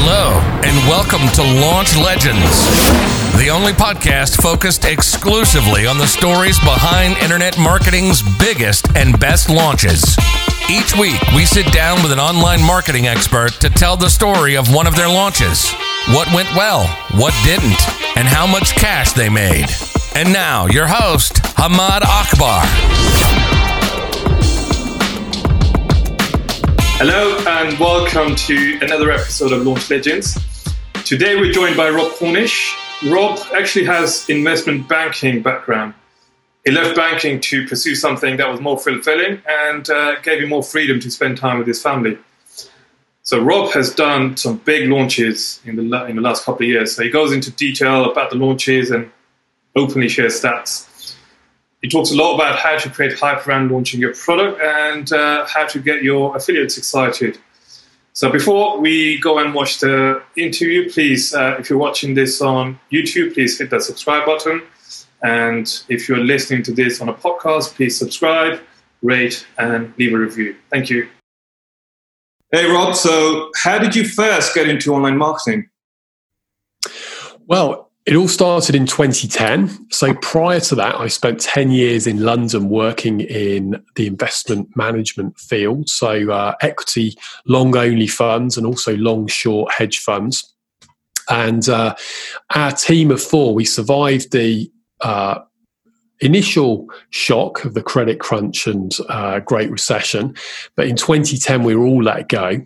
Hello, and welcome to Launch Legends, the only podcast focused exclusively on the stories behind internet marketing's biggest and best launches. Each week, we sit down with an online marketing expert to tell the story of one of their launches what went well, what didn't, and how much cash they made. And now, your host, Hamad Akbar. Hello and welcome to another episode of Launch Legends. Today we're joined by Rob Cornish. Rob actually has investment banking background. He left banking to pursue something that was more fulfilling and uh, gave him more freedom to spend time with his family. So Rob has done some big launches in the in the last couple of years. So he goes into detail about the launches and openly shares stats. He talks a lot about how to create hype around launching your product and uh, how to get your affiliates excited. So before we go and watch the interview, please, uh, if you're watching this on YouTube, please hit that subscribe button. And if you're listening to this on a podcast, please subscribe, rate, and leave a review. Thank you. Hey, Rob. So, how did you first get into online marketing? Well, it all started in 2010. So prior to that, I spent 10 years in London working in the investment management field. So uh, equity long only funds and also long short hedge funds. And uh, our team of four, we survived the uh, initial shock of the credit crunch and uh, Great Recession. But in 2010, we were all let go.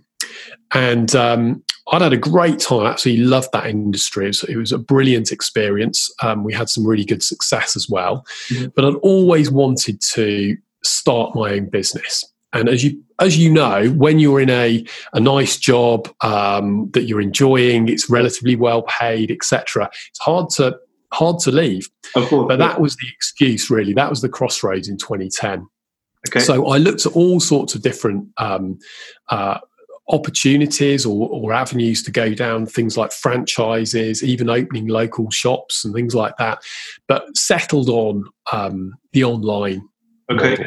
And um, I'd had a great time. I absolutely loved that industry. It was, it was a brilliant experience. Um, we had some really good success as well. Mm-hmm. But I'd always wanted to start my own business. And as you as you know, when you're in a, a nice job um, that you're enjoying, it's relatively well paid, etc. It's hard to hard to leave. Of course, but that was the excuse, really. That was the crossroads in 2010. Okay. So I looked at all sorts of different um, uh, opportunities or, or, avenues to go down things like franchises even opening local shops and things like that but settled on um, the online okay. model,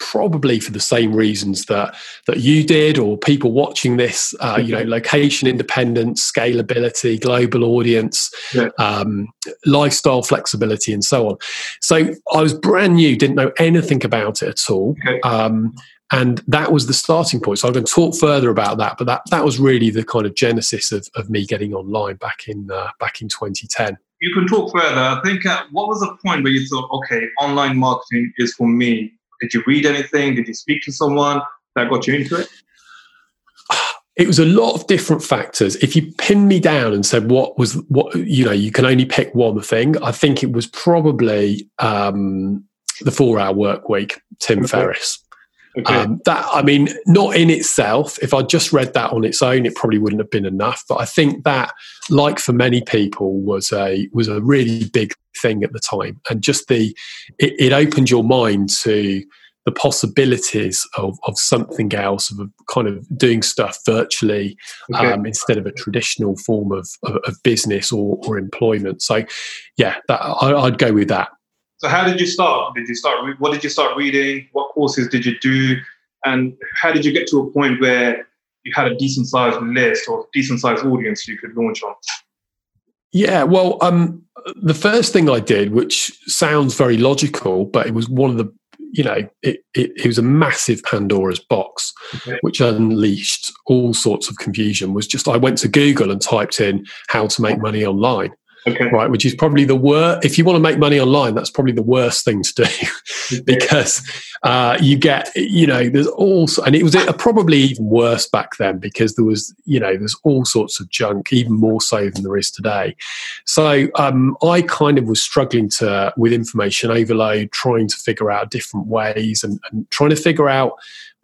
probably for the same reasons that that you did or people watching this uh, you know location independence scalability global audience yeah. um, lifestyle flexibility and so on. So i was brand new didn't know anything about it at all. Okay. um, and that was the starting point. So I'm going to talk further about that, but that that was really the kind of genesis of, of me getting online back in uh, back in 2010. You can talk further. I think uh, what was the point where you thought, okay, online marketing is for me? Did you read anything? Did you speak to someone that got you into it? It was a lot of different factors. If you pinned me down and said what was what you know, you can only pick one thing. I think it was probably um, the four-hour work week, Tim okay. Ferriss. Okay. Um, that I mean, not in itself. If I just read that on its own, it probably wouldn't have been enough. But I think that, like for many people, was a was a really big thing at the time, and just the it, it opened your mind to the possibilities of, of something else, of kind of doing stuff virtually okay. um, instead of a traditional form of, of, of business or, or, employment. So, yeah, that, I, I'd go with that. So how did you start? Did you start? What did you start reading? What courses did you do? And how did you get to a point where you had a decent sized list or decent sized audience you could launch on? Yeah, well, um, the first thing I did, which sounds very logical, but it was one of the, you know, it, it, it was a massive Pandora's box, okay. which unleashed all sorts of confusion. Was just I went to Google and typed in how to make money online, Okay. Right, which is probably the worst. If you want to make money online, that's probably the worst thing to do because uh, you get, you know, there's also, and it was probably even worse back then because there was, you know, there's all sorts of junk, even more so than there is today. So um, I kind of was struggling to with information overload, trying to figure out different ways and, and trying to figure out.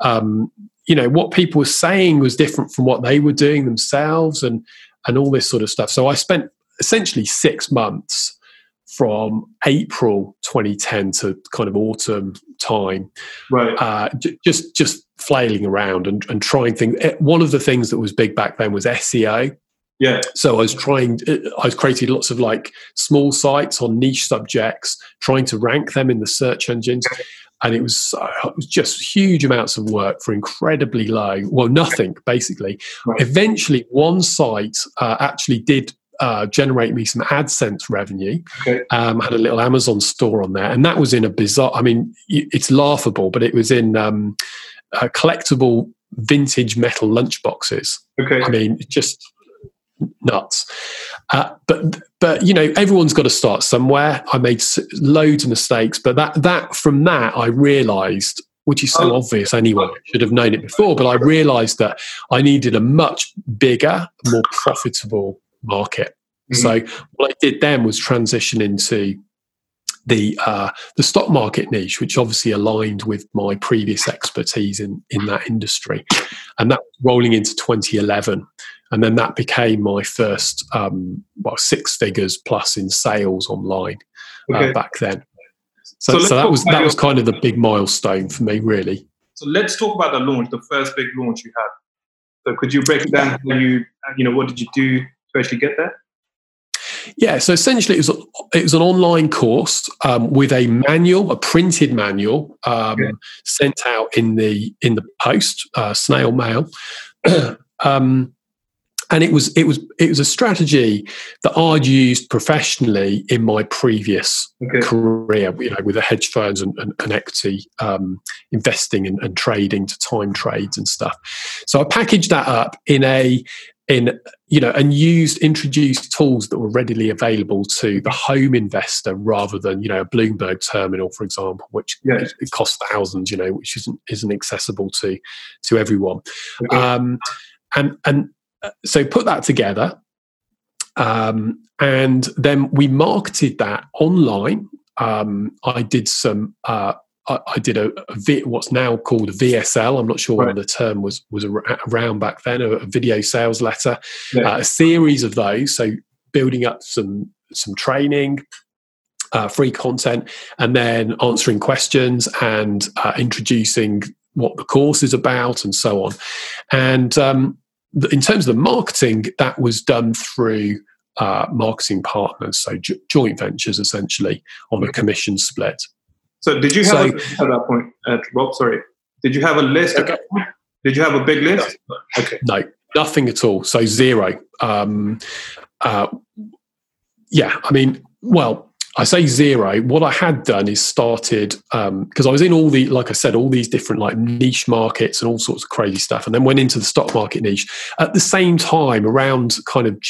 Um, you know what people were saying was different from what they were doing themselves and and all this sort of stuff so i spent essentially six months from April 2010 to kind of autumn time, right? Uh, j- just just flailing around and, and trying things. Eh, one of the things that was big back then was SEO. Yeah. So I was trying. Eh, I was creating lots of like small sites on niche subjects, trying to rank them in the search engines. and it was, uh, it was just huge amounts of work for incredibly low, well, nothing basically. Right. Eventually, one site uh, actually did uh, generate me some AdSense revenue. Okay. Um, had a little Amazon store on there, and that was in a bizarre. I mean, it's laughable, but it was in um, collectible vintage metal lunchboxes. Okay. I mean, just nuts. Uh, but but you know, everyone's got to start somewhere. I made loads of mistakes, but that that from that I realised. Which is so oh. obvious anyway. Should have known it before, but I realised that I needed a much bigger, more profitable market. Mm-hmm. So what I did then was transition into the uh, the stock market niche, which obviously aligned with my previous expertise in in that industry, and that rolling into 2011, and then that became my first um, well six figures plus in sales online uh, okay. uh, back then. So, so, so that was that was kind of the big milestone for me, really. So let's talk about the launch, the first big launch you had. So could you break it down? You you know what did you do to actually get there? Yeah, so essentially it was it was an online course um, with a manual, a printed manual, um, sent out in the in the post, uh, snail mail. um, and it was it was it was a strategy that I'd used professionally in my previous okay. career, you know, with the hedge funds and, and, and equity um, investing and, and, trading to time trades and stuff. So I packaged that up in a in you know and used introduced tools that were readily available to the home investor rather than you know a bloomberg terminal for example which yeah. it costs thousands you know which isn't isn't accessible to to everyone. Um and and uh, so put that together um and then we marketed that online. Um i did some uh I, I did a, a v, what's now called a VSL. I'm not sure right. what the term was was around back then. A, a video sales letter, yeah. uh, a series of those. So building up some some training, uh, free content, and then answering questions and uh, introducing what the course is about and so on. And um, in terms of the marketing, that was done through uh, marketing partners, so joint ventures essentially on a commission split. So did you have so, a, at that point, uh, Rob? Sorry, did you have a list? Okay. Did you have a big list? No. Okay, no, nothing at all. So zero. Um, uh, yeah, I mean, well, I say zero. What I had done is started because um, I was in all the, like I said, all these different like niche markets and all sorts of crazy stuff, and then went into the stock market niche at the same time. Around kind of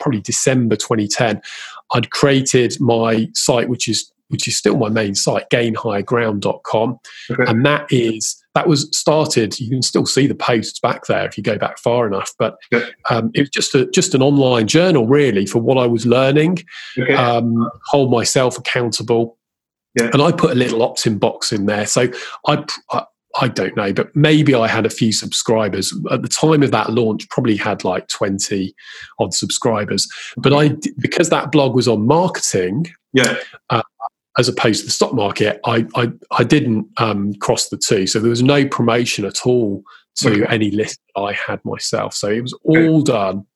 probably December 2010, I'd created my site, which is which is still my main site, gainhigherground.com. Okay. And that is that was started. You can still see the posts back there if you go back far enough. But okay. um, it was just a just an online journal really for what I was learning. Okay. Um, hold myself accountable. Yeah. And I put a little opt-in box in there. So I, I I don't know, but maybe I had a few subscribers at the time of that launch. Probably had like twenty odd subscribers, but I because that blog was on marketing. Yeah, uh, as opposed to the stock market, I I, I didn't um, cross the two, so there was no promotion at all to okay. any list I had myself. So it was all okay. done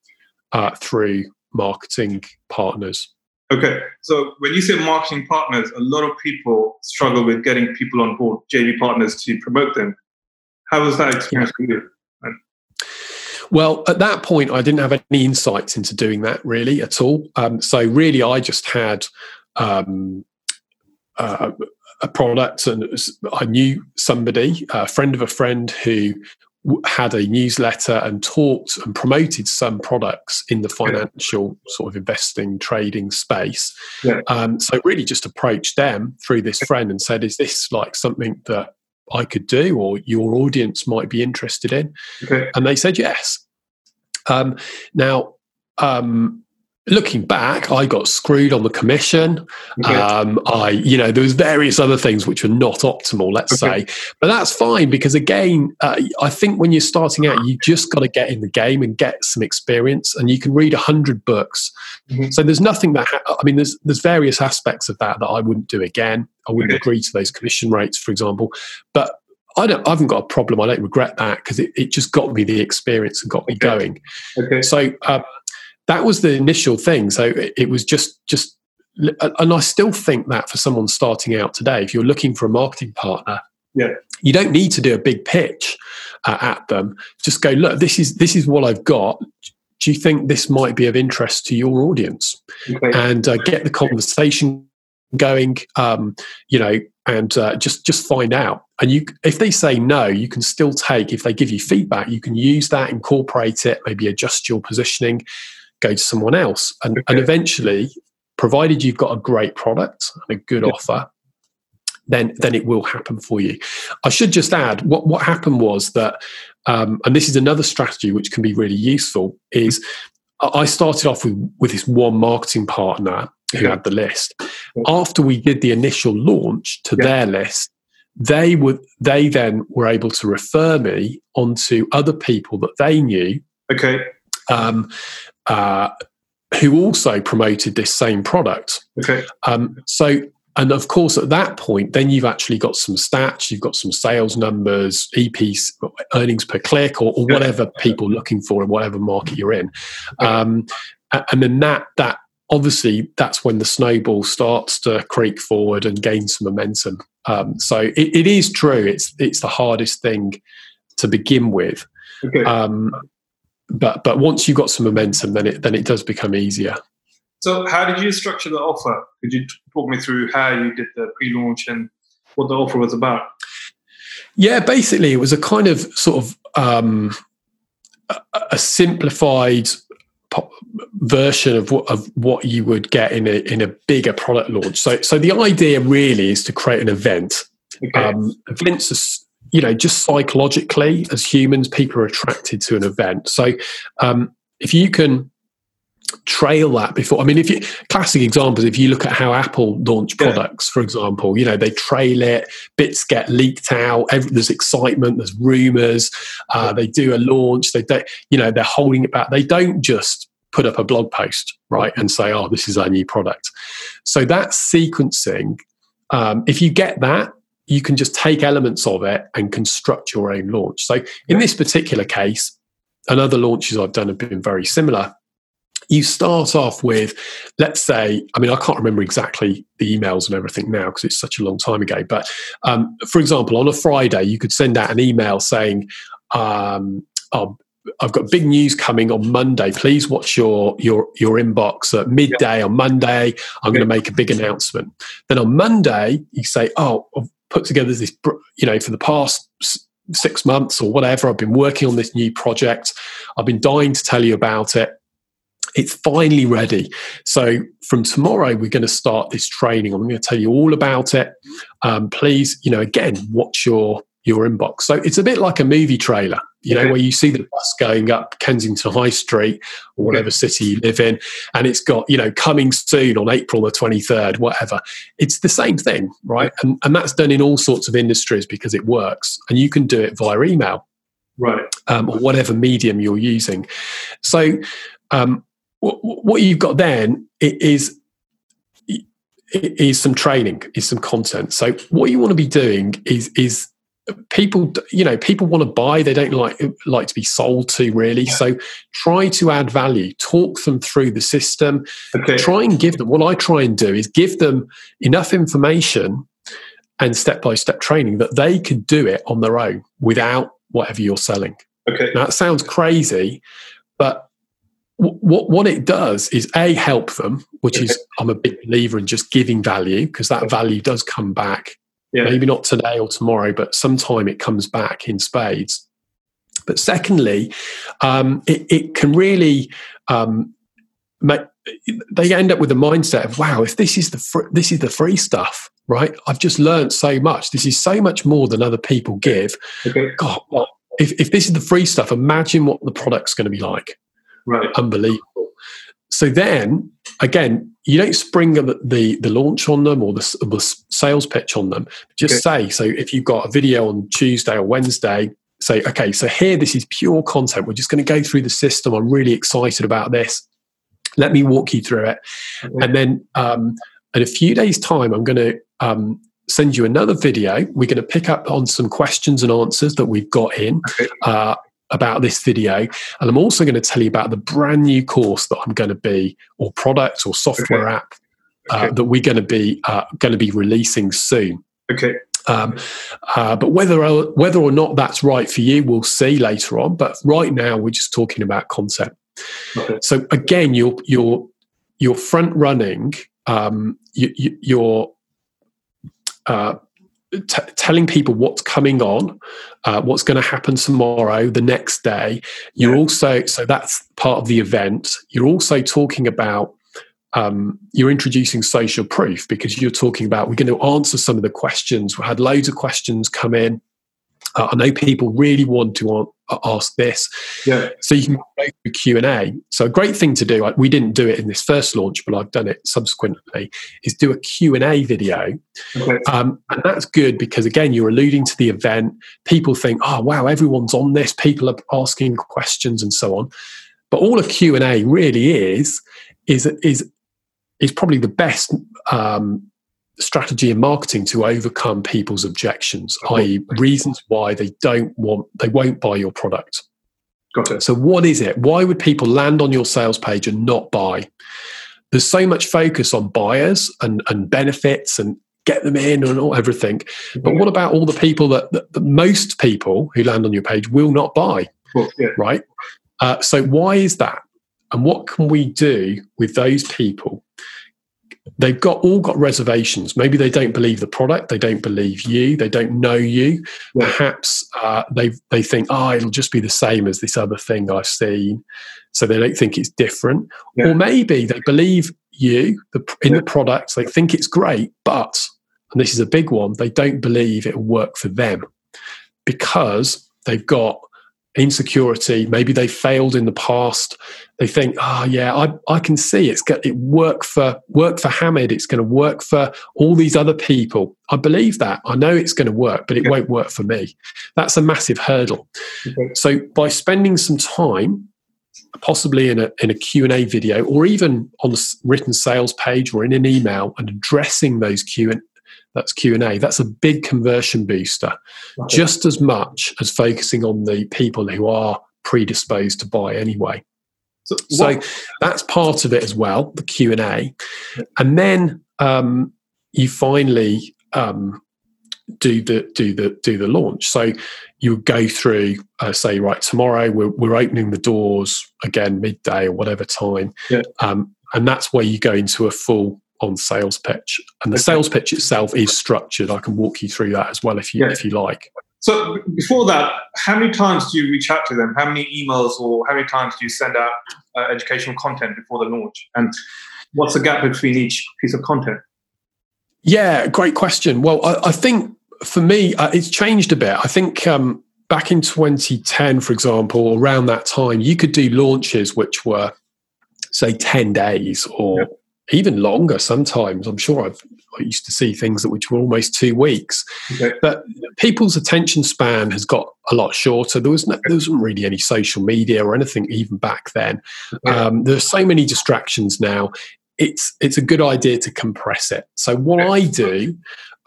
uh, through marketing partners. Okay, so when you say marketing partners, a lot of people struggle with getting people on board, JV partners, to promote them. How was that experience for you? Well, at that point, I didn't have any insights into doing that really at all. Um, so really, I just had um, uh, a product, and I knew somebody, a friend of a friend, who had a newsletter and talked and promoted some products in the financial sort of investing trading space. Yeah. Um, so really just approached them through this friend and said, "Is this like something that I could do, or your audience might be interested in?" Okay. And they said yes. Um, now. Um, looking back, I got screwed on the commission. Okay. Um, I, you know, there was various other things which were not optimal, let's okay. say, but that's fine because again, uh, I think when you're starting out, you just got to get in the game and get some experience, and you can read a hundred books. Mm-hmm. So there's nothing that ha- I mean, there's there's various aspects of that that I wouldn't do again. I wouldn't okay. agree to those commission rates, for example, but. I don't. I haven't got a problem. I don't regret that because it, it just got me the experience and got me going. Okay. So um, that was the initial thing. So it, it was just just and I still think that for someone starting out today, if you're looking for a marketing partner, yeah, you don't need to do a big pitch uh, at them. Just go, look, this is this is what I've got. Do you think this might be of interest to your audience? Okay. And uh, get the conversation going. Um, you know, and uh, just just find out. And you, if they say no, you can still take. If they give you feedback, you can use that, incorporate it, maybe adjust your positioning, go to someone else, and, okay. and eventually, provided you've got a great product and a good yeah. offer, then then it will happen for you. I should just add what what happened was that, um, and this is another strategy which can be really useful. Is I started off with with this one marketing partner who yeah. had the list. After we did the initial launch to yeah. their list, they would they then were able to refer me onto other people that they knew. Okay. Um, uh, who also promoted this same product. Okay. Um, so and of course, at that point, then you've actually got some stats, you've got some sales numbers, EPCs, earnings per click, or, or whatever people are looking for in whatever market you're in. Um, and then that that obviously that's when the snowball starts to creak forward and gain some momentum. Um, so it, it is true; it's it's the hardest thing to begin with. Okay. Um, but but once you've got some momentum, then it then it does become easier. So, how did you structure the offer? Could you talk me through how you did the pre-launch and what the offer was about? Yeah, basically, it was a kind of sort of um, a, a simplified version of what, of what you would get in a in a bigger product launch. So, so the idea really is to create an event. Okay. Um, events are you know just psychologically as humans people are attracted to an event so um, if you can trail that before. I mean, if you classic examples, if you look at how Apple launch products, yeah. for example, you know they trail it, bits get leaked out, every, there's excitement, there's rumors. Uh, they do a launch, they don't, you know, they're holding it back. They don't just put up a blog post, right, and say, "Oh, this is our new product." So that sequencing, um, if you get that. You can just take elements of it and construct your own launch. So, in this particular case, and other launches I've done have been very similar you start off with, let's say, I mean, I can't remember exactly the emails and everything now because it's such a long time ago. But um, for example, on a Friday, you could send out an email saying, um, oh, I've got big news coming on Monday. Please watch your your your inbox at midday on Monday. I'm going to make a big announcement. Then on Monday, you say, "Oh, put together this. You know, for the past six months or whatever, I've been working on this new project. I've been dying to tell you about it it's finally ready. So from tomorrow, we're going to start this training. I'm going to tell you all about it. Um, please, you know, again, watch your your inbox. So it's a bit like a movie trailer, you know, where you see the bus going up Kensington High Street or whatever city you live in, and it's got, you know, coming soon on April the 23rd, whatever. It's the same thing, right? And, and that's done in all sorts of industries because it works. And you can do it via email. Right. Um, or whatever medium you're using. So um, what you've got then is is some training, is some content. So what you want to be doing is is people you know people want to buy they don't like like to be sold to really. So try to add value. Talk them through the system. Okay. try and give them what i try and do is give them enough information and step by step training that they could do it on their own without whatever you're selling. Okay. Now that sounds crazy but what what it does is a help them, which is I'm a big believer in just giving value because that value does come back. Yeah. Maybe not today or tomorrow, but sometime it comes back in spades. But secondly, um, it, it, can really um, make, they end up with a mindset of wow, if this is the fr- this is the free stuff, right? I've just learned so much. This is so much more than other people give. Okay. God, if if this is the free stuff, imagine what the product's going to be like. Right. Unbelievable. So then, again, you don't spring the, the, launch on them or the, the, sales pitch on them. Just okay. say, so if you've got a video on Tuesday or Wednesday, say, okay, so here, this is pure content. We're just going to go through the system. I'm really excited about this. Let me walk you through it. Okay. And then um, in a few days' time, I'm going to um, send you another video. We're going to pick up on some questions and answers that we've got in. Okay. Uh, about this video. And I'm also going to tell you about the brand new course that I'm going to be, or product or software okay. app uh, Okay. that we're going to be uh, going to be releasing soon. Okay. Um, uh, but whether whether or not that's right for you, we'll see later on. But right now, we're just talking about concept. Okay. So again, you're you're you're front running. Um, you, you, you're uh, t- telling people what's coming on, uh, what's going to happen tomorrow, the next day. You're Yeah. also so that's part of the event. You're also talking about um, you're introducing social proof because you're talking about we're going to answer some of the questions. We had loads of questions come in. I know people really want to ask this, Yeah. so you can go through Q and A. So a great thing to do. like, We didn't do it in this first launch, but I've done it subsequently. Is do a Q and A video, Okay. um, and that's good because again, you're alluding to the event. People think, "Oh, wow, everyone's on this. People are asking questions and so on." But all a Q and A really is is is is probably the best um, strategy and marketing to overcome people's objections, i.e., reasons why they don't want they won't buy your product. Got it. So, what is it? Why would people land on your sales page and not buy? There's so much focus on buyers and, and benefits and get them in and all everything. But what about all the people that, that, that most people who land on your page will not buy, Cool. Yeah. right? Uh, so, why is that? And what can we do with those people? They've got all got reservations. Maybe they don't believe the product, they don't believe you, they don't know you. Yeah. Perhaps uh, they they think, oh, it'll just be the same as this other thing I've seen, so they don't think it's different. Yeah. Or maybe they believe you the, in Yeah. the product, they think it's great, but and this is a big one, they don't believe it'll work for them because they've got insecurity. Maybe they failed in the past. They think, oh yeah, I, I can see it's got it work for work for Hamid. It's going to work for all these other people. I believe that. I know it's going to work, but it Yeah. won't work for me. That's a massive hurdle. Okay. So by spending some time, possibly in a in a Q and A video, or even on the written sales page or in an email, and addressing those Q and that's Q and A. That's a big conversion booster Okay. just as much as focusing on the people who are predisposed to buy anyway. So, So that's part of it as well, the Q and A, and then um, you finally um, do the do the do the launch. So you go through, uh, say, right tomorrow we're we're opening the doors again midday or whatever time, Yeah. um, and that's where you go into a full on sales pitch. And the sales pitch itself is structured. I can walk you through that as well if you Yeah. if you like. So before that, how many times do you reach out to them? How many emails or how many times do you send out uh, educational content before the launch? And what's the gap between each piece of content? Yeah, great question. Well, I, I think for me, uh, it's changed a bit. I think um, back in 2010, for example, around that time, you could do launches which were, say, 10 days or even longer sometimes. I'm sure I've, I used to see things that which were almost two weeks. Okay. But people's attention span has got a lot shorter. There was no, there wasn't really any social media or anything even back then. Okay. Um, there's so many distractions now. It's it's a good idea to compress it. So what I do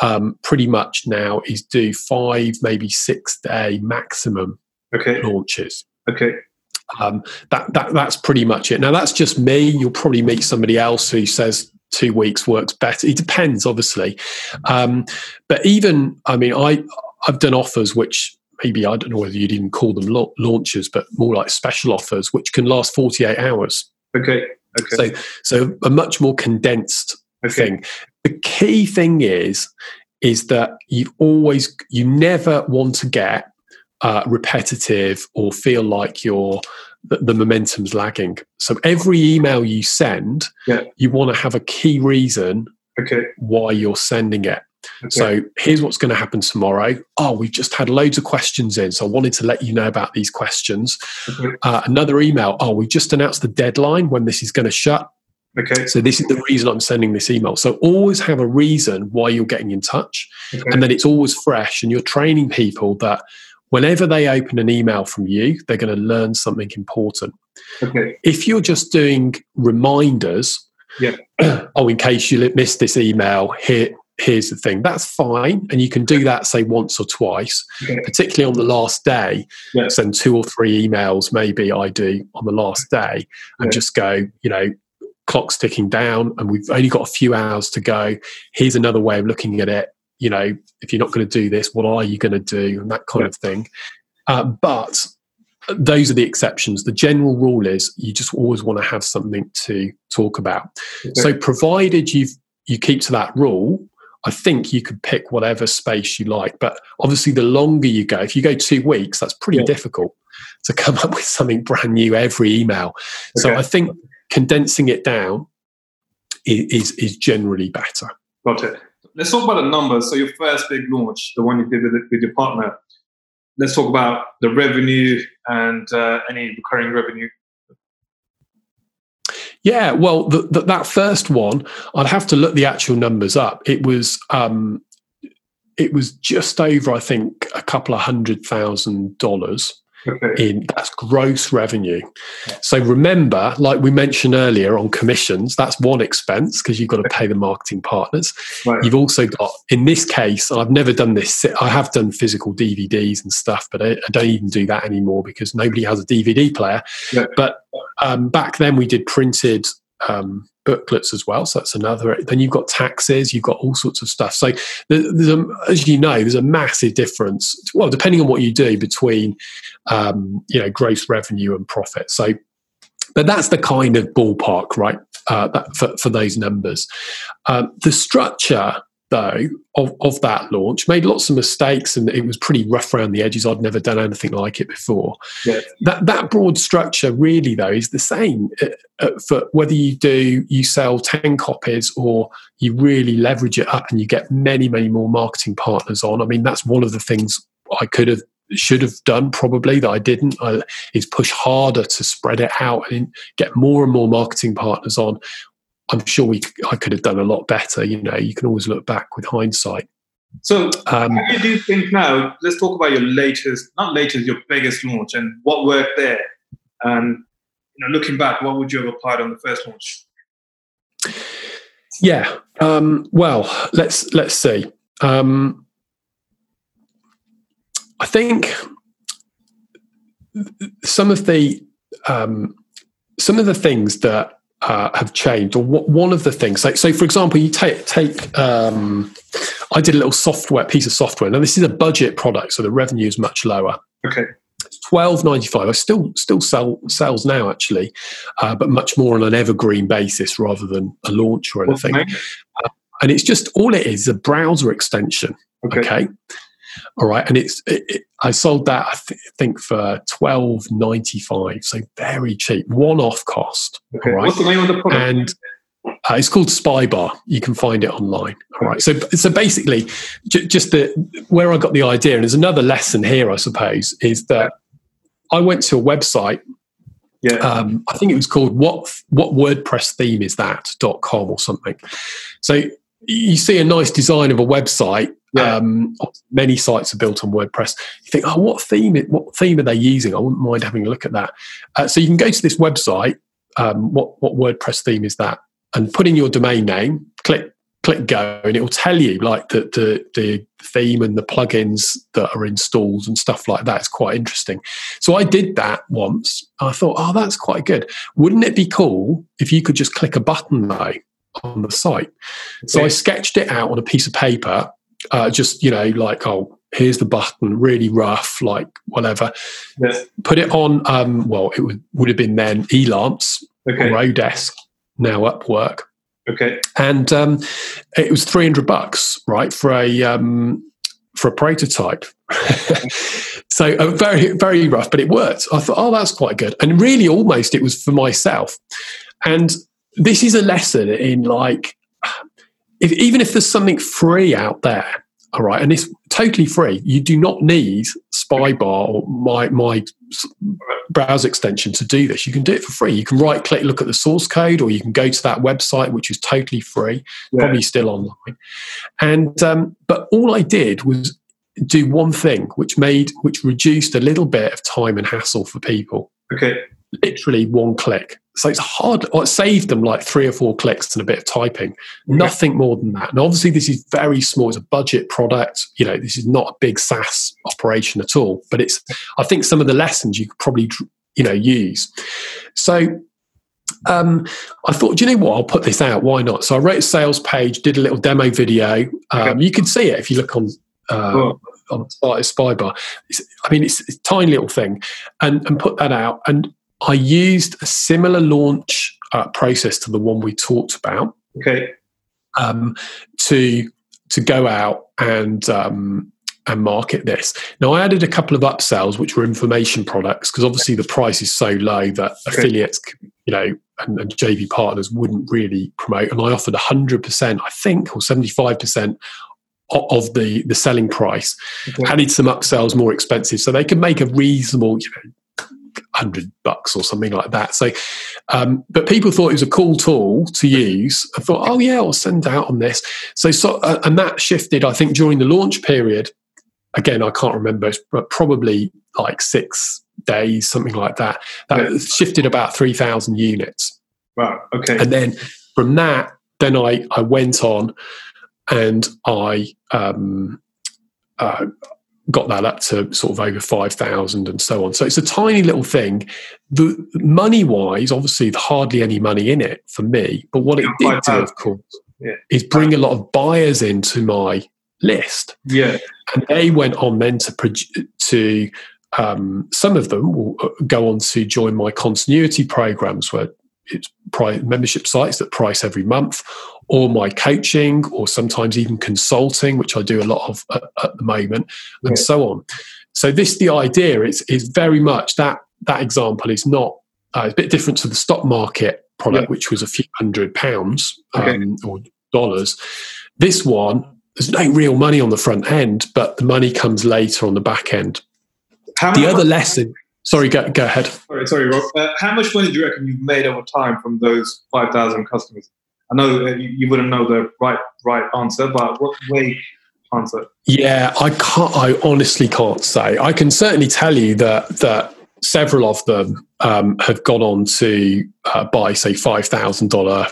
um, pretty much now is do five, maybe six day maximum Okay. launches. Okay. Um, that that that's pretty much it. Now that's just me. You'll probably meet somebody else who says two weeks works better. It depends, obviously. Um, but even I mean, I I've done offers which maybe I don't know whether you'd even call them la- launches, but more like special offers, which can last forty eight hours. Okay. Okay. So so a much more condensed okay. thing. The key thing is is that you always you never want to get uh, repetitive or feel like you're the, the momentum's lagging. So every email you send, Yeah. you want to have a key reason Okay. why you're sending it. Okay. So here's what's going to happen tomorrow. Oh, we've just had loads of questions in, so I wanted to let you know about these questions. okay. Uh, another email. Oh, we just announced the deadline when this is going to shut. Okay. So this is the reason I'm sending this email. So always have a reason why you're getting in touch, and then it's always fresh. And you're training people that whenever they open an email from you, they're going to learn something important. Okay. If you're just doing reminders, Yeah. oh, in case you missed this email, here here's the thing. That's fine, and you can do that say once or twice, Okay. particularly on the last day. Yeah. Send two or three emails, maybe I do on the last day, and Yeah. just go, you know, clock's ticking down and we've only got a few hours to go. Here's another way of looking at it. You know, if you're not going to do this, what are you going to do? And that kind yeah. of thing. Uh, but those are the exceptions. The general rule is you just always want to have something to talk about. Okay. So, provided you you keep to that rule, I think you could pick whatever space you like. But obviously, the longer you go, if you go two weeks, that's pretty yeah. difficult to come up with something brand new every email. Okay. So I think condensing it down is, is generally better. Got it. Let's talk about the numbers. So your first big launch, the one you did with, with your partner. Let's talk about the revenue and uh, any recurring revenue yeah, well, the, the, that first one, I'd have to look the actual numbers up. It was um, it was just over, I think, a couple of hundred thousand dollars. Okay. In that's gross revenue. So remember, like we mentioned earlier on commissions, that's one expense because you've got to pay the marketing partners. Right. You've also got, in this case, I've never done this. I have done physical DVDs and stuff, but I, I don't even do that anymore because nobody has a DVD player. Yeah. But um, back then we did printed um, booklets as well. So that's another. Then you've got taxes, you've got all sorts of stuff. So there's a, as you know, there's a massive difference. Well, depending on what you do between um, you know gross revenue and profit. So, but that's the kind of ballpark, right? Uh, that, for for those numbers. Um, the structure though of, of that launch made lots of mistakes and it was pretty rough around the edges. I'd never done anything like it before. That that broad structure really though is the same uh, uh, for whether you do you sell 10 copies or you really leverage it up and you get many many more marketing partners on. I mean that's one of the things i could have should have done probably that I didn't I, is push harder to spread it out and get more and more marketing partners on I'm sure we I could have done a lot better. You know, you can always look back with hindsight. So, um, how do you think now? Let's talk about your latest, not latest, your biggest launch, and what worked there. And you know, looking back, what would you have applied on the first launch? Yeah. Um, well, let's let's see. Um, I think some of the um, some of the things that uh, have changed, or what, one of the things. So, so, for example, you take take. Um, I did a little software piece of software. Now, this is a budget product, so the revenue is much lower. Okay. Twelve ninety five. I still still sell sales now actually, uh, but much more on an evergreen basis rather than a launch or anything. Uh, and it's just all it is a browser extension. Okay. okay? All right, and it's it, it, I sold that I th- think for twelve ninety five, so very cheap, one off cost. Okay. What's the name of the product? And uh, it's called Spybar. You can find it online. All right. So, so basically, j- just the where I got the idea, and there's another lesson here, I suppose, is that I went to a website. Yeah. Um, I think it was called what what WordPress theme is that dot com or something. So you see a nice design of a website. Yeah. Um, many sites are built on WordPress. You think, oh, what theme? What theme are they using? I wouldn't mind having a look at that. Uh, so you can go to this website. Um, what what WordPress theme is that? And put in your domain name. Click click go, and it will tell you like the the, the theme and the plugins that are installed and stuff like that. It's quite interesting. So I did that once. I thought, oh, that's quite good. Wouldn't it be cool if you could just click a button though? on the site. So I sketched it out on a piece of paper, uh, just, you know, like, oh, here's the button, really rough, like whatever. Yes. Put it on, um, well, it would, would have been then Elance okay. or Odesk, now Upwork. Okay. And um, it was 300 bucks, right, for a, um, for a prototype. so uh, very, very rough, but it worked. I thought, oh, that's quite good. And really, almost it was for myself. And this is a lesson in like if, even if there's something free out there all right and it's totally free you do not need spybar or my my browser extension to do this. You can do it for free. You can right click look at the source code or you can go to that website which is totally free yeah. probably still online. And um, but all i did was do one thing which made which reduced a little bit of time and hassle for people. Okay literally one click so it's hard, it saved them like three or four clicks and a bit of typing. Nothing more than that. And obviously, this is very small. It's a budget product. You know, this is not a big SaaS operation at all. But it's, I think, some of the lessons you could probably, you know, use. So um, I thought, do you know what? I'll put this out. Why not? So I wrote a sales page, did a little demo video. Um, okay. You can see it if you look on uh, on Spybar. It's, I mean, it's, it's, a tiny little thing, and and put that out. And I used a similar launch uh, process to the one we talked about. Okay. Um, to to go out and um, and market this. Now, I added a couple of upsells, which were information products, because obviously the price is so low that okay. affiliates, you know, and, and, JV partners wouldn't really promote. And I offered 100%, I think, or 75% of the the selling price. Okay. Added some upsells more expensive, so they could make a reasonable, you know, hundred bucks or something like that. So, um, but people thought it was a cool tool to use. I thought, oh yeah, I'll send out on this. So, so uh, and that shifted. I think during the launch period, again, I can't remember, but probably like six days, something like that. That shifted about 3,000 units. Wow. Okay. And then from that, then I, I went on and I um, uh, got that up to sort of over 5,000 and so on. So it's a tiny little thing. The money wise, obviously, hardly any money in it for me. But what it did do, of course, yeah. is bring a lot of buyers into my list. Yeah. And they went on then to to um, some of them will uh, go on to join my continuity programs where it's membership sites that price every month or my coaching or sometimes even consulting which i do a lot of at, at the moment and yeah. so on so this the idea is is very much that that example is not uh, a bit different to the stock market product yeah. which was a few hundred pounds um, okay. or dollars this one there's no real money on the front end, but the money comes later on the back end. How the other lesson. Sorry, go, go ahead. Sorry, sorry, Rob. Uh, how much money do you reckon you've made over time from those five thousand customers? I know uh, you, wouldn't know the right right answer, but what way answer? Yeah, I can't. I honestly can't say. I can certainly tell you that that several of them um, have gone on to uh, buy, say, five thousand dollar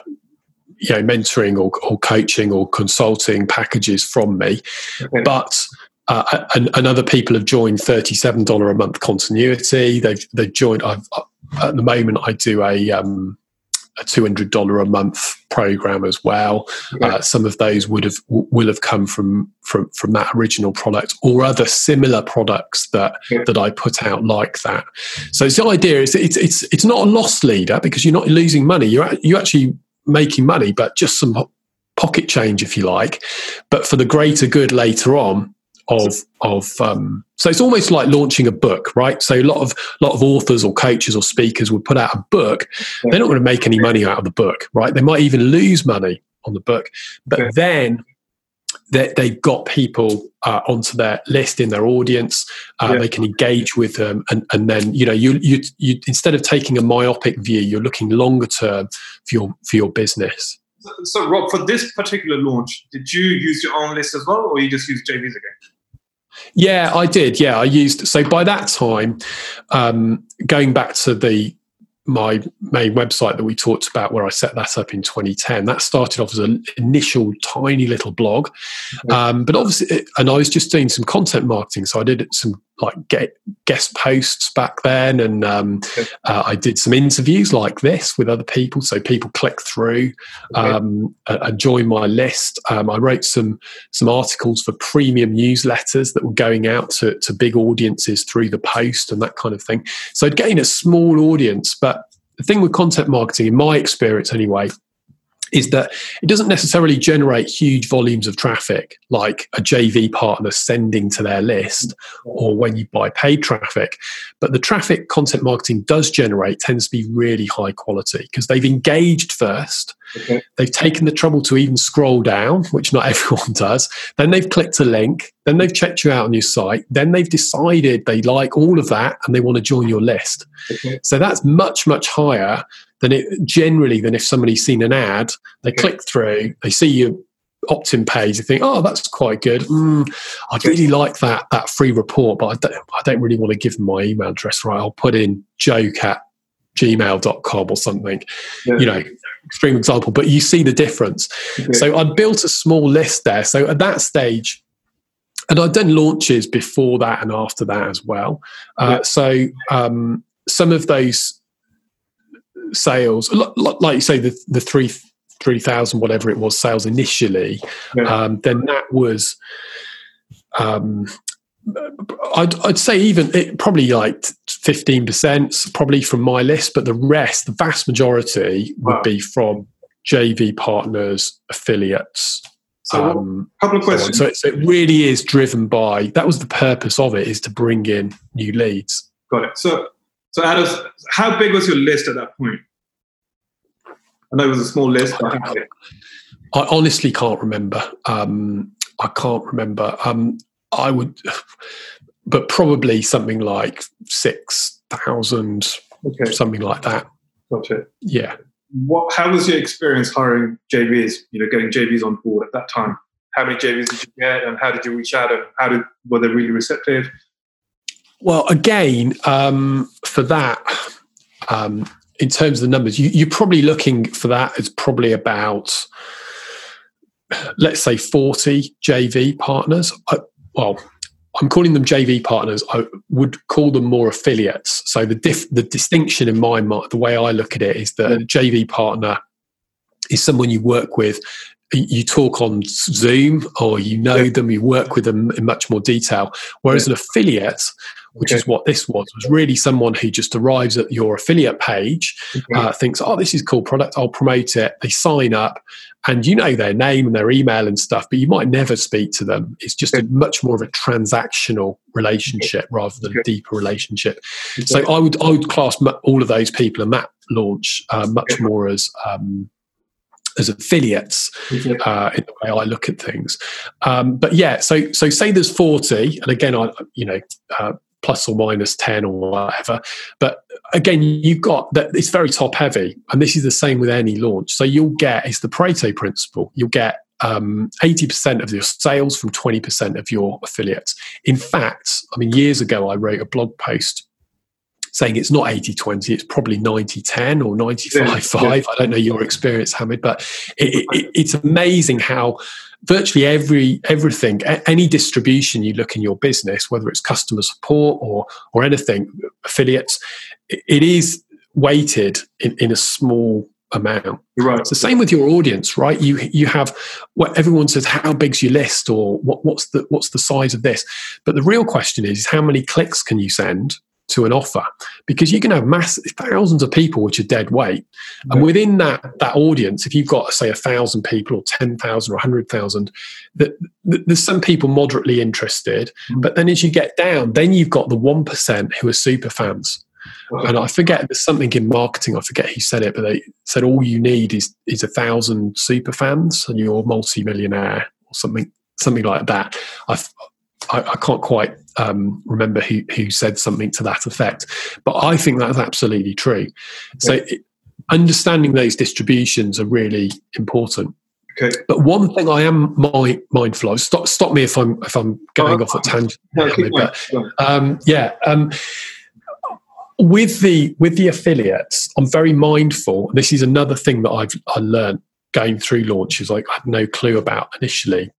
you know mentoring or, or coaching or consulting packages from me okay. but uh, and, and, other people have joined $37 a month continuity they've they've joined I've, uh, at the moment i do a um, a $200 a month program as well. Uh, some of those would have will have come from from from that original product or other similar products that yeah. that i put out like that. So it's the idea is it's it's it's not a loss leader because you're not losing money. You're you're actually making money, but just some pocket change, if you like, but for the greater good later on of of um, so it's almost like launching a book right so a lot of lot of authors or coaches or speakers would put out a book they're not going to make any money out of the book right they might even lose money on the book but okay. then they, they've got people uh, onto their list in their audience. Uh, yeah. They can engage with them, and, and then you know you, you you instead of taking a myopic view, you're looking longer term for your for your business. So, so, Rob, for this particular launch, did you use your own list as well, or you just use JV's again? Yeah, I did. Yeah, I used. So by that time, um, going back to the my main website that we talked about where I set that up in 2010. That started off as an initial tiny little blog. Um, but obviously, and I was just doing some content marketing. So I did some like get guest posts back then, and um, uh, I did some interviews like this with other people. So people click through um, and join my list. Um, I wrote some some articles for premium newsletters that were going out to, to big audiences through the post and that kind of thing. So I'd gain a small audience, but the thing with content marketing, in my experience anyway, is that it doesn't necessarily generate huge volumes of traffic like a JV partner sending to their list or when you buy paid traffic. But the traffic content marketing does generate tends to be really high quality because they've engaged first. Okay. They've taken the trouble to even scroll down, which not everyone does. Then they've clicked a link. Then they've checked you out on your site. Then they've decided they like all of that and they want to join your list. Okay. So that's much, much higher than it generally than if somebody's seen an ad, they click through, they see your opt-in page, they think, oh, that's quite good. Mm, I'd really like that that free report, but I don't, I don't really want to give them my email address. Right, I'll put in joke at gmail.com or something. Yeah. You know, extreme example, but you see the difference. Okay. So I built a small list there. So at that stage, and I'd done launches before that and after that as well. Uh, So um, some of those sales, like you say, the the three three thousand whatever it was sales initially, yeah. um, then that was. Um, I'd, I'd say even it, probably like 15% probably from my list, but the rest, the vast majority would wow. be from JV partners, affiliates. So, um, couple of questions. So, so, it really is driven by that was the purpose of it is to bring in new leads. Got it. So, so how does how big was your list at that point? I know it was a small list. I, I honestly can't remember. Um, I can't remember. Um, I would, but probably something like six thousand, okay. something like that. Gotcha. Yeah. What? How was your experience hiring JVs? You know, getting JVs on board at that time. How many JVs did you get, and how did you reach out? And how did were they really receptive? Well, again, um, for that, um, in terms of the numbers, you, you're probably looking for that as probably about, let's say, 40 JV partners. I, well, I'm calling them JV partners. I would call them more affiliates. So the diff, the distinction in my mind, the way I look at it, is that a JV partner is someone you work with you talk on Zoom or you know yeah. them, you work with them in much more detail. Whereas yeah. an affiliate, which okay. is what this was, was really someone who just arrives at your affiliate page, okay. uh, thinks, oh, this is cool product, I'll promote it. They sign up and you know their name and their email and stuff, but you might never speak to them. It's just a much more of a transactional relationship rather than a deeper relationship. So I would I would class all of those people in that launch uh, much more as um, as affiliates uh, in the way I look at things. Um, but yeah, so so say there's 40, and again, I you know. Uh, plus or minus 10 or whatever. But again you've got that it's very top heavy and this is the same with any launch. So you'll get it's the pareto principle you'll get um, 80% of your sales from 20% of your affiliates. In fact i mean years ago i wrote a blog post saying it's not 80 20, it's probably 90 10 or 95 5. I don't know your experience, Hamid, but it, it, it's amazing how virtually every everything any distribution you look in your business whether it's customer support or or anything affiliates it is weighted in, in a small amount. Right. It's the same with your audience, right? You you have what everyone says, how big's your list, or what, what's the what's the size of this? But the real question is, is how many clicks can you send to an offer because you can have mass thousands of people which are dead weight and within that that audience if you've got say a thousand people or 10,000 or a 100,000 that there's some people moderately interested mm. but then as you get down then you've got the 1% who are super fans and I forget there's something in marketing. I forget who said it, but they said all you need is is a thousand super fans, and you're multi-millionaire or something something like that. I I, I can't quite um, remember who, who said something to that effect, but I think that's absolutely true. So, it, understanding those distributions are really important. Okay. But one thing I am my, mindful of stop stop me if I'm if I'm going oh, off a tangent. No, but, um, yeah. Um, with the with the affiliates, I'm very mindful. This is another thing that I've I learned going through launches. Like I had no clue about initially,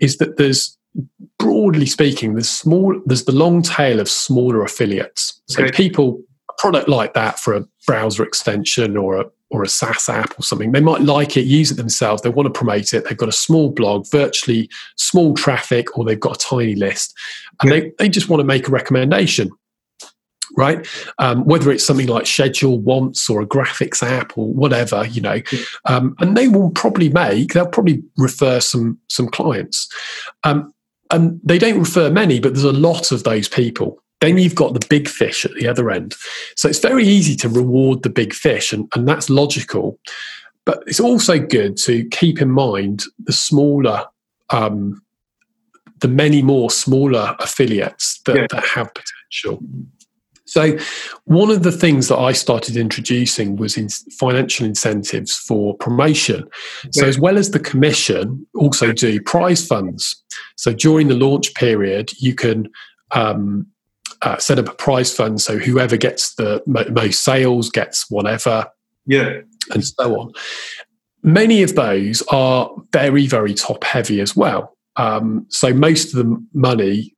is that there's broadly speaking, there's small, there's the long tail of smaller affiliates. So okay. people, a product like that for a browser extension or a or a SaaS app or something, they might like it, use it themselves. They want to promote it. They've got a small blog, virtually small traffic, or they've got a tiny list, and they, they just want to make a recommendation right? Um, whether it's something like Schedule Once or a graphics app or whatever, you know, um, and they will probably make they'll probably refer some some clients. Um, and they don't refer many, but there's a lot of those people. Then you've got the big fish at the other end. So it's very easy to reward the big fish, and, and that's logical. But it's also good to keep in mind the smaller, um, the many more smaller affiliates that, yeah. that have potential. So, one of the things that I started introducing was in financial incentives for promotion. So, as well as the commission, also do prize funds. So, during the launch period, you can um, uh, set up a prize fund. So, whoever gets the most sales gets whatever. Yeah. And so on. Many of those are very, very top heavy as well. Um, so, most of the money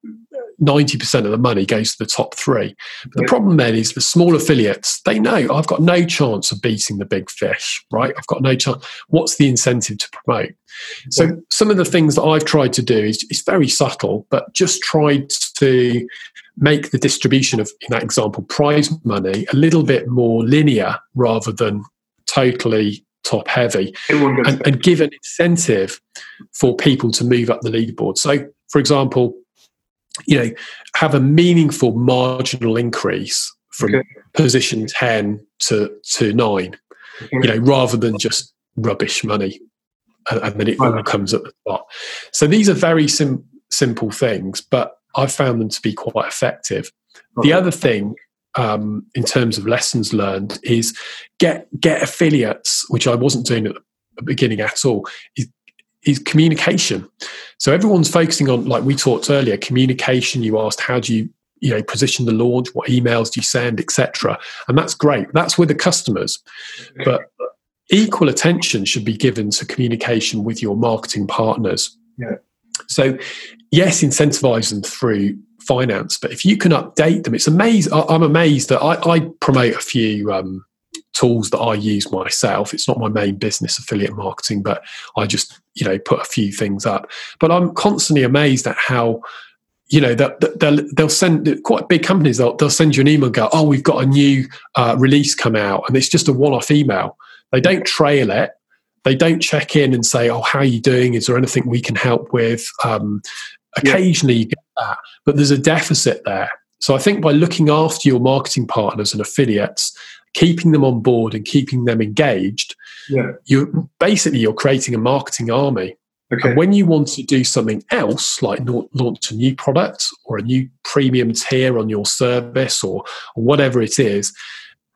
90% of the money goes to the top three. The problem then is the small affiliates, they know I've got no chance of beating the big fish, right? I've got no chance. What's the incentive to promote? So some of the things that I've tried to do is, is very subtle, but just tried to make the distribution of, in that example, prize money a little bit more linear rather than totally top heavy and, and, give an incentive for people to move up the leaderboard. So, for example, you know, have a meaningful marginal increase from okay. position 10 to, to 9, okay. you know, rather than just rubbish money and, and then it all comes at the top. So these are very sim- simple things, but I've found them to be quite effective. Okay. The other thing um, in terms of lessons learned is get get affiliates, which I wasn't doing at the beginning at all. Is, is communication. So everyone's focusing on, like we talked earlier, communication. You asked how do you you know position the launch, what emails do you send, etc. And that's great. That's with the customers, but equal attention should be given to communication with your marketing partners. Yeah. So yes, incentivize them through finance. But if you can update them, it's amazing. I'm amazed that I, I promote a few um, tools that I use myself. It's not my main business, affiliate marketing, but I just you know put a few things up. But I'm constantly amazed at how you know that they'll, they'll send quite big companies. They'll, they'll send you an email and go, "Oh, we've got a new uh, release come out," and it's just a one-off email. They don't trail it. They don't check in and say, "Oh, how are you doing? Is there anything we can help with?" Um, occasionally, yeah. you get that, but there's a deficit there. So I think by looking after your marketing partners and affiliates, keeping them on board and keeping them engaged, yeah. you basically you're creating a marketing army. Okay. And when you want to do something else, like launch a new product or a new premium tier on your service or, or whatever it is,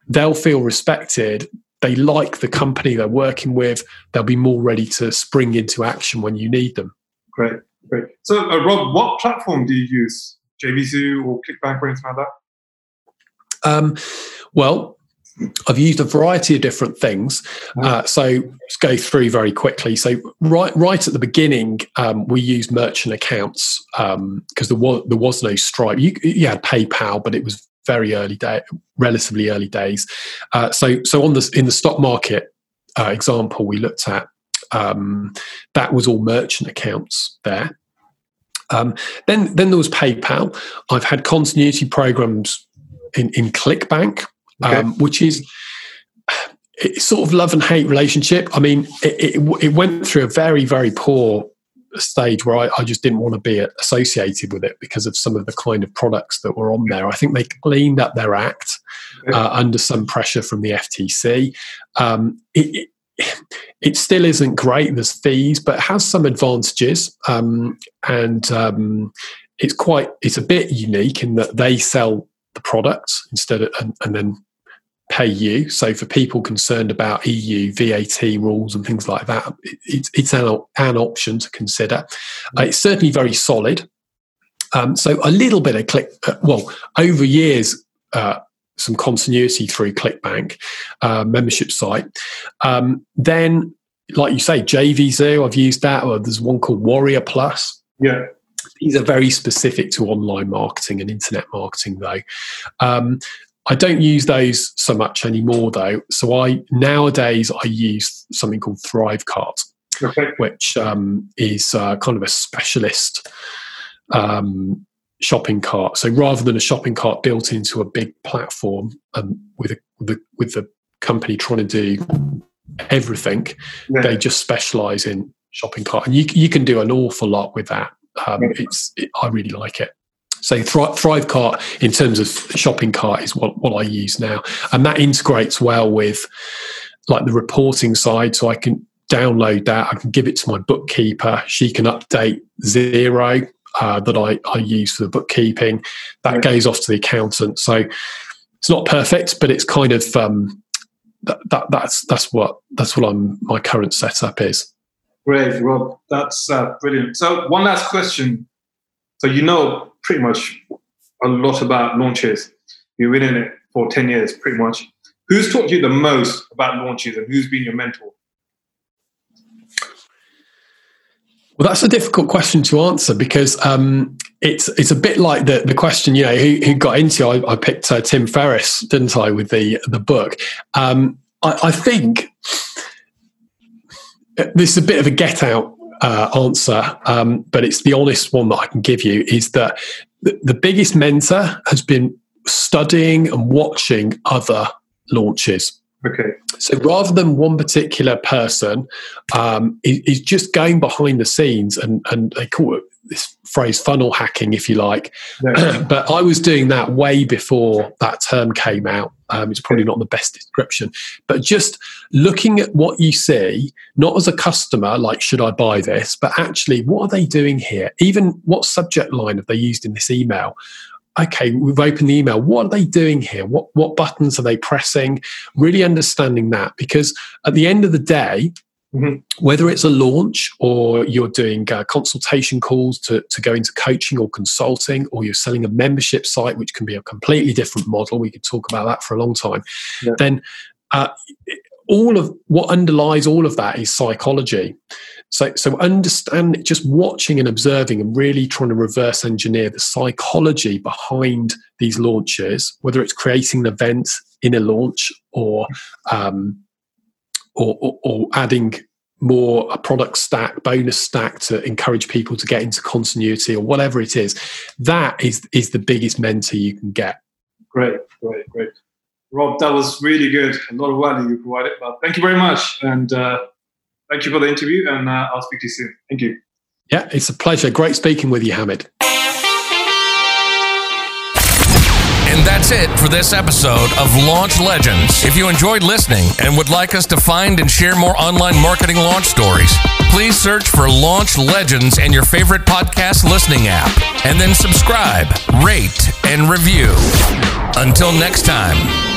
they'll feel respected. They like the company they're working with. They'll be more ready to spring into action when you need them. Great, great. So, uh, Rob, what platform do you use? JVZoo or ClickBank or anything like that? Um, well, I've used a variety of different things. Uh, so let's go through very quickly. So right, right at the beginning, um, we used merchant accounts because um, there was there was no Stripe. You, you, had PayPal, but it was very early day, relatively early days. Uh, so so on the in the stock market uh, example we looked at, um, that was all merchant accounts there. Um, then then there was PayPal. I've had continuity programs in in ClickBank okay. um, which is it's sort of love and hate relationship. I mean, it, it, it went through a very, very poor stage where I, I, just didn't want to be associated with it because of some of the kind of products that were on there. I think they cleaned up their act uh, under some pressure from the FTC. Um, it, it, it, still isn't great. There's fees, but it has some advantages, um, and um, it's quite. It's a bit unique in that they sell the products instead of and, and then pay you. So for people concerned about EU VAT rules and things like that, it's, it's an, an option to consider. Uh, it's certainly very solid. Um, so a little bit of click, uh, well, over years, uh, some continuity through ClickBank uh, membership site. Um, then, like you say, JVZoo, I've used that. Or there's one called Warrior Plus. Yeah. These are very specific to online marketing and internet marketing, though. Um, I don't use those so much anymore though. So I nowadays I use something called Thrivecart, okay. which um, is uh, kind of a specialist um, shopping cart. So rather than a shopping cart built into a big platform um, with, a, with, with the company trying to do everything, yeah. they just specialize in shopping cart, and you you can do an awful lot with that. Um, it's it, I really like it. So Thrivecart, in terms of shopping cart, is what, what I use now, and that integrates well with like the reporting side. So I can download that. I can give it to my bookkeeper. She can update Xero uh, that I, I use for the bookkeeping. That goes off to the accountant. So it's not perfect, but it's kind of um, that, that, that's that's what that's what I'm my current setup is. Great, Rob. That's uh, brilliant. So one last question. So you know pretty much a lot about launches. You've been in it for 10 years, pretty much. Who's taught you the most about launches and who's been your mentor? Well, that's a difficult question to answer because um, it's it's a bit like the the question you know who, who got into I, I picked uh, Tim Ferriss didn't I with the the book um, I, I, think this is a bit of a get out uh, answer um, but it's the honest one that I can give you is that the, the biggest mentor has been studying and watching other launches Okay. So rather than one particular person, um, is, is, just going behind the scenes, and and they call it this phrase funnel hacking, if you like. Yeah. but I was doing that way before that term came out. Um, it's probably not the best description, but just looking at what you see, not as a customer, like should I buy this, but actually, what are they doing here? Even what subject line have they used in this email? okay, we've opened the email. What are they doing here? What what buttons are they pressing? Really understanding that because at the end of the day, mm-hmm. whether it's a launch or you're doing uh, consultation calls to, to go into coaching or consulting, or you're selling a membership site, which can be a completely different model. We could talk about that for a long time. Yeah. Then uh, all of what underlies all of that is psychology. So, so understand just watching and observing and really trying to reverse engineer the psychology behind these launches, whether it's creating an event in a launch or um, or, or, or adding more a product stack, bonus stack to encourage people to get into continuity or whatever it is. That is is the biggest mentor you can get. Great, great, great. Rob, that was really good. A lot of value you provided. But thank you very much. And uh, thank you for the interview. And uh, I'll speak to you soon. Thank you. Yeah, it's a pleasure. Great speaking with you, Hamid. And that's it for this episode of Launch Legends. If you enjoyed listening and would like us to find and share more online marketing launch stories, please search for Launch Legends in your favorite podcast listening app and then subscribe, rate, and review. Until next time.